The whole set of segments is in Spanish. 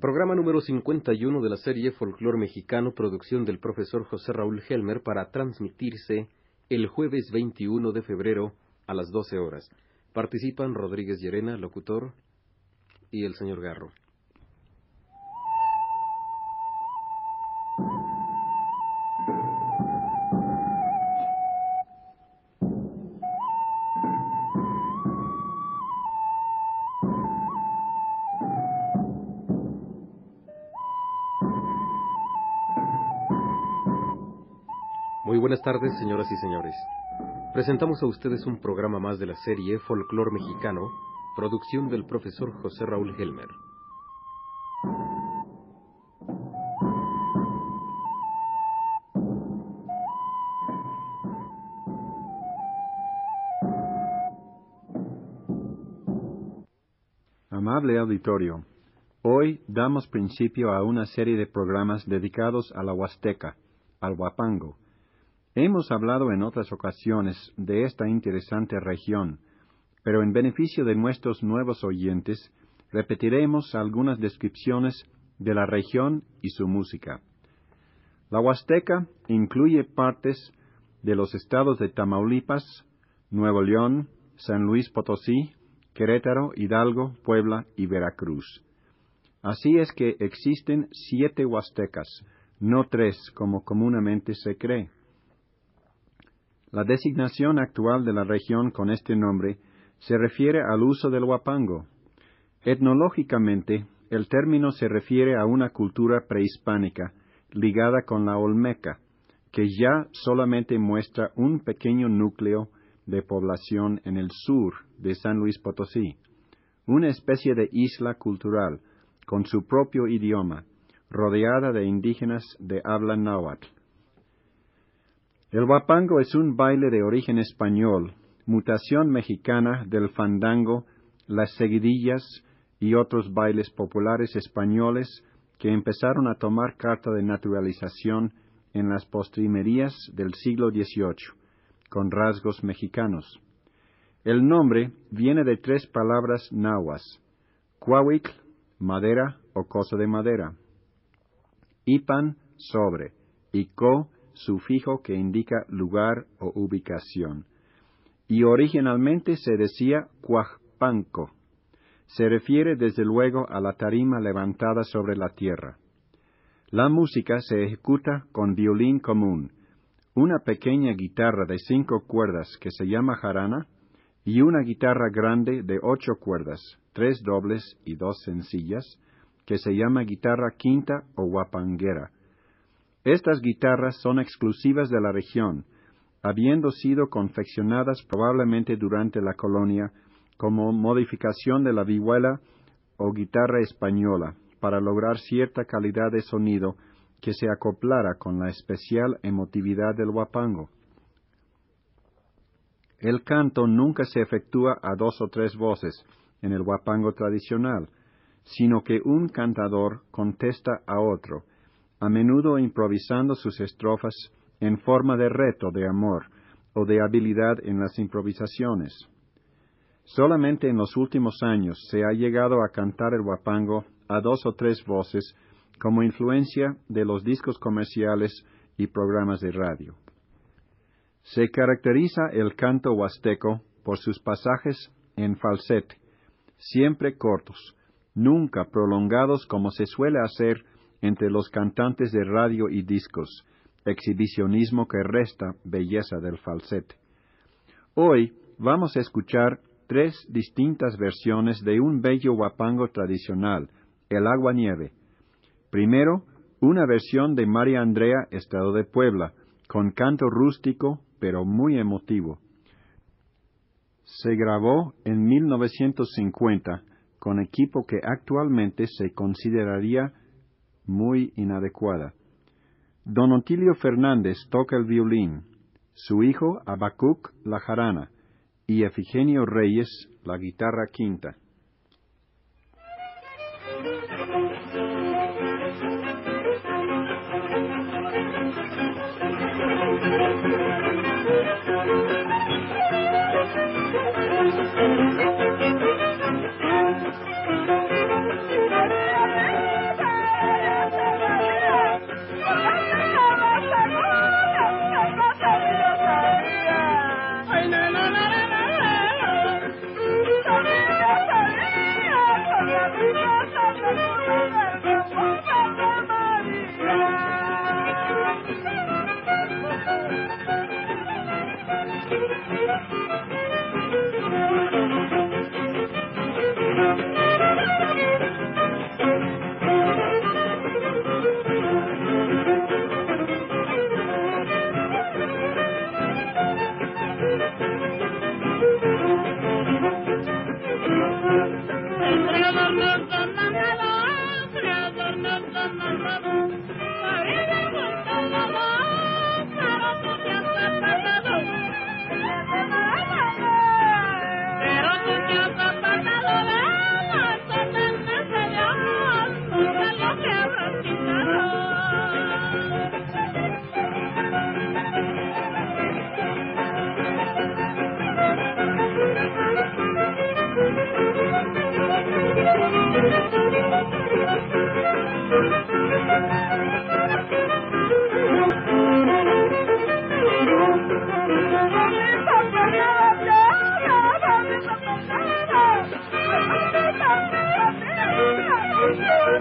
Programa número 51 de la serie Folclor Mexicano, producción del profesor José Raúl Helmer, para transmitirse el jueves 21 de febrero a las 12 horas. Participan Rodríguez Llerena, locutor, y el señor Garro. Muy buenas tardes, señoras y señores. Presentamos a ustedes un programa más de la serie Folclor Mexicano, producción del profesor José Raúl Helmer. Amable auditorio, hoy damos principio a una serie de programas dedicados a la Huasteca, al Huapango. Hemos hablado en otras ocasiones de esta interesante región, pero en beneficio de nuestros nuevos oyentes, repetiremos algunas descripciones de la región y su música. La Huasteca incluye partes de los estados de Tamaulipas, Nuevo León, San Luis Potosí, Querétaro, Hidalgo, Puebla y Veracruz. Así es que existen siete huastecas, no tres como comúnmente se cree. La designación actual de la región con este nombre se refiere al uso del huapango. Etnológicamente, el término se refiere a una cultura prehispánica ligada con la olmeca, que ya solamente muestra un pequeño núcleo de población en el sur de San Luis Potosí, una especie de isla cultural con su propio idioma, rodeada de indígenas de habla náhuatl. El huapango es un baile de origen español, mutación mexicana del fandango, las seguidillas y otros bailes populares españoles que empezaron a tomar carta de naturalización en las postrimerías del siglo XVIII, con rasgos mexicanos. El nombre viene de tres palabras nahuas, cuahuitl, madera o cosa de madera, ipan, sobre, y co, sufijo que indica lugar o ubicación. Y originalmente se decía cuajpanco. Se refiere desde luego a la tarima levantada sobre la tierra. La música se ejecuta con violín común, una pequeña guitarra de cinco cuerdas que se llama jarana y una guitarra grande de ocho cuerdas, tres dobles y dos sencillas, que se llama guitarra quinta o guapanguera estas guitarras son exclusivas de la región, habiendo sido confeccionadas probablemente durante la colonia como modificación de la vihuela o guitarra española, para lograr cierta calidad de sonido que se acoplara con la especial emotividad del huapango. El canto nunca se efectúa a dos o tres voces en el huapango tradicional, sino que un cantador contesta a otro, a menudo improvisando sus estrofas en forma de reto de amor o de habilidad en las improvisaciones. Solamente en los últimos años se ha llegado a cantar el huapango a dos o tres voces como influencia de los discos comerciales y programas de radio. Se caracteriza el canto huasteco por sus pasajes en falsete, siempre cortos, nunca prolongados como se suele hacer entre los cantantes de radio y discos, exhibicionismo que resta belleza del falsete. Hoy vamos a escuchar tres distintas versiones de un bello guapango tradicional, el agua nieve. Primero, una versión de María Andrea, Estado de Puebla, con canto rústico pero muy emotivo. Se grabó en 1950 con equipo que actualmente se consideraría muy inadecuada. Don Otilio Fernández toca el violín, su hijo Abacuc la jarana y Efigenio Reyes la guitarra quinta.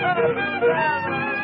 Thank you.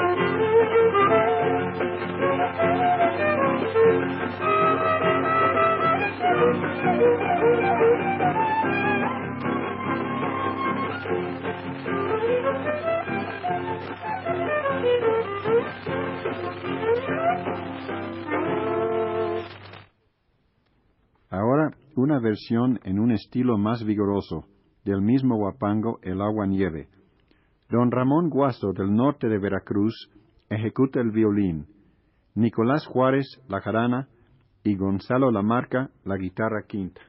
Ahora una versión en un estilo más vigoroso, del mismo guapango El agua nieve. Don Ramón Guaso del norte de Veracruz ejecuta el violín, Nicolás Juárez la jarana y Gonzalo Lamarca la guitarra quinta.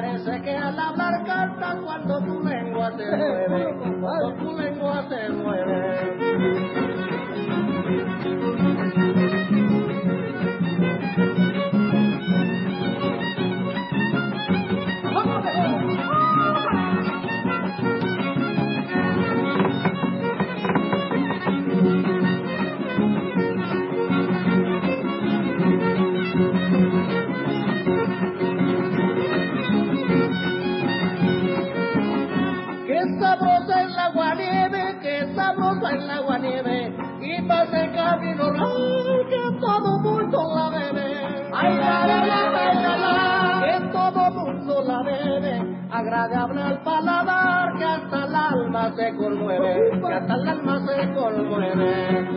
Parece que al hablar canta cuando tu lengua se mueve, cuando tu lengua se mueve. Rosa en la agua nieve y pasa el camino que todo mundo la bebe. Ay, la, la, la, la, la, la, que todo mundo la bebe. Agradable al paladar que hasta el alma se conmueve, que hasta el alma se conmueve.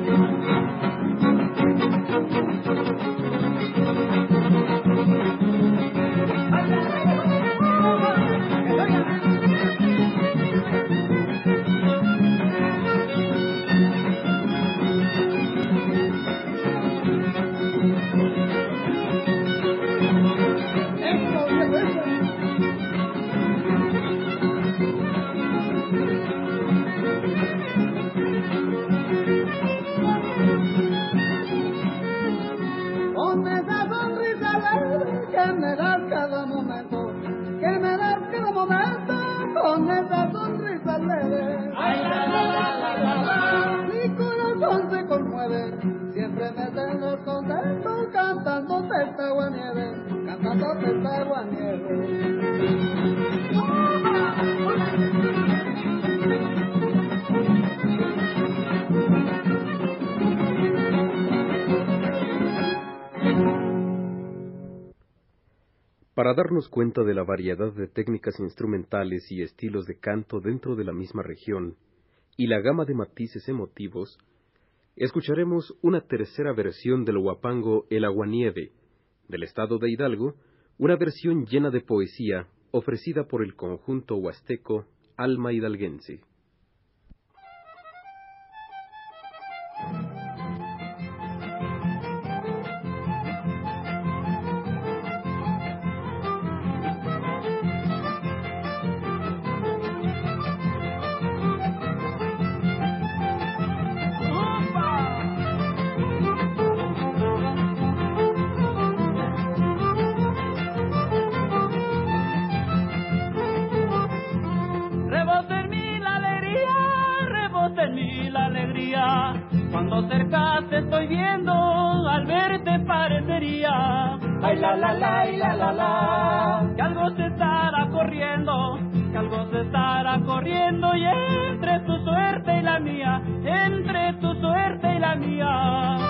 Para darnos cuenta de la variedad de técnicas instrumentales y estilos de canto dentro de la misma región y la gama de matices emotivos, escucharemos una tercera versión del huapango El Aguanieve, del estado de Hidalgo, una versión llena de poesía ofrecida por el conjunto huasteco Alma Hidalguense. Ay, la, la, la, la, la, la. Que algo se estará corriendo, que algo se estará corriendo y entre tu suerte y la mía, entre tu suerte y la mía.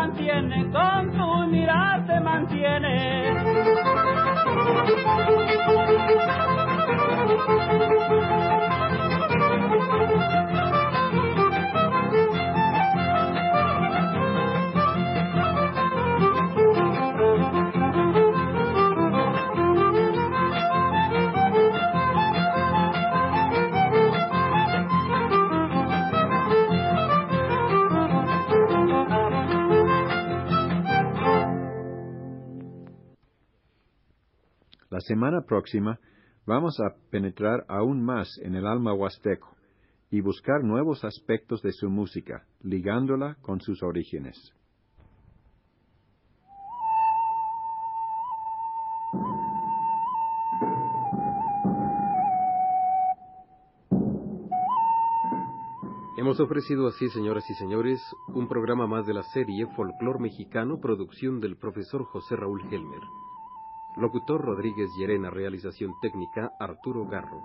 mantiene, con tu mirar te mantiene. La semana próxima vamos a penetrar aún más en el alma huasteco y buscar nuevos aspectos de su música, ligándola con sus orígenes. Hemos ofrecido así, señoras y señores, un programa más de la serie Folclor Mexicano, producción del profesor José Raúl Helmer. Locutor Rodríguez Llerena, realización técnica Arturo Garro.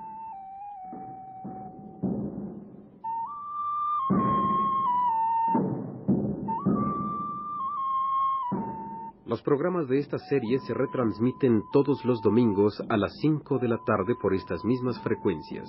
Los programas de esta serie se retransmiten todos los domingos a las 5 de la tarde por estas mismas frecuencias.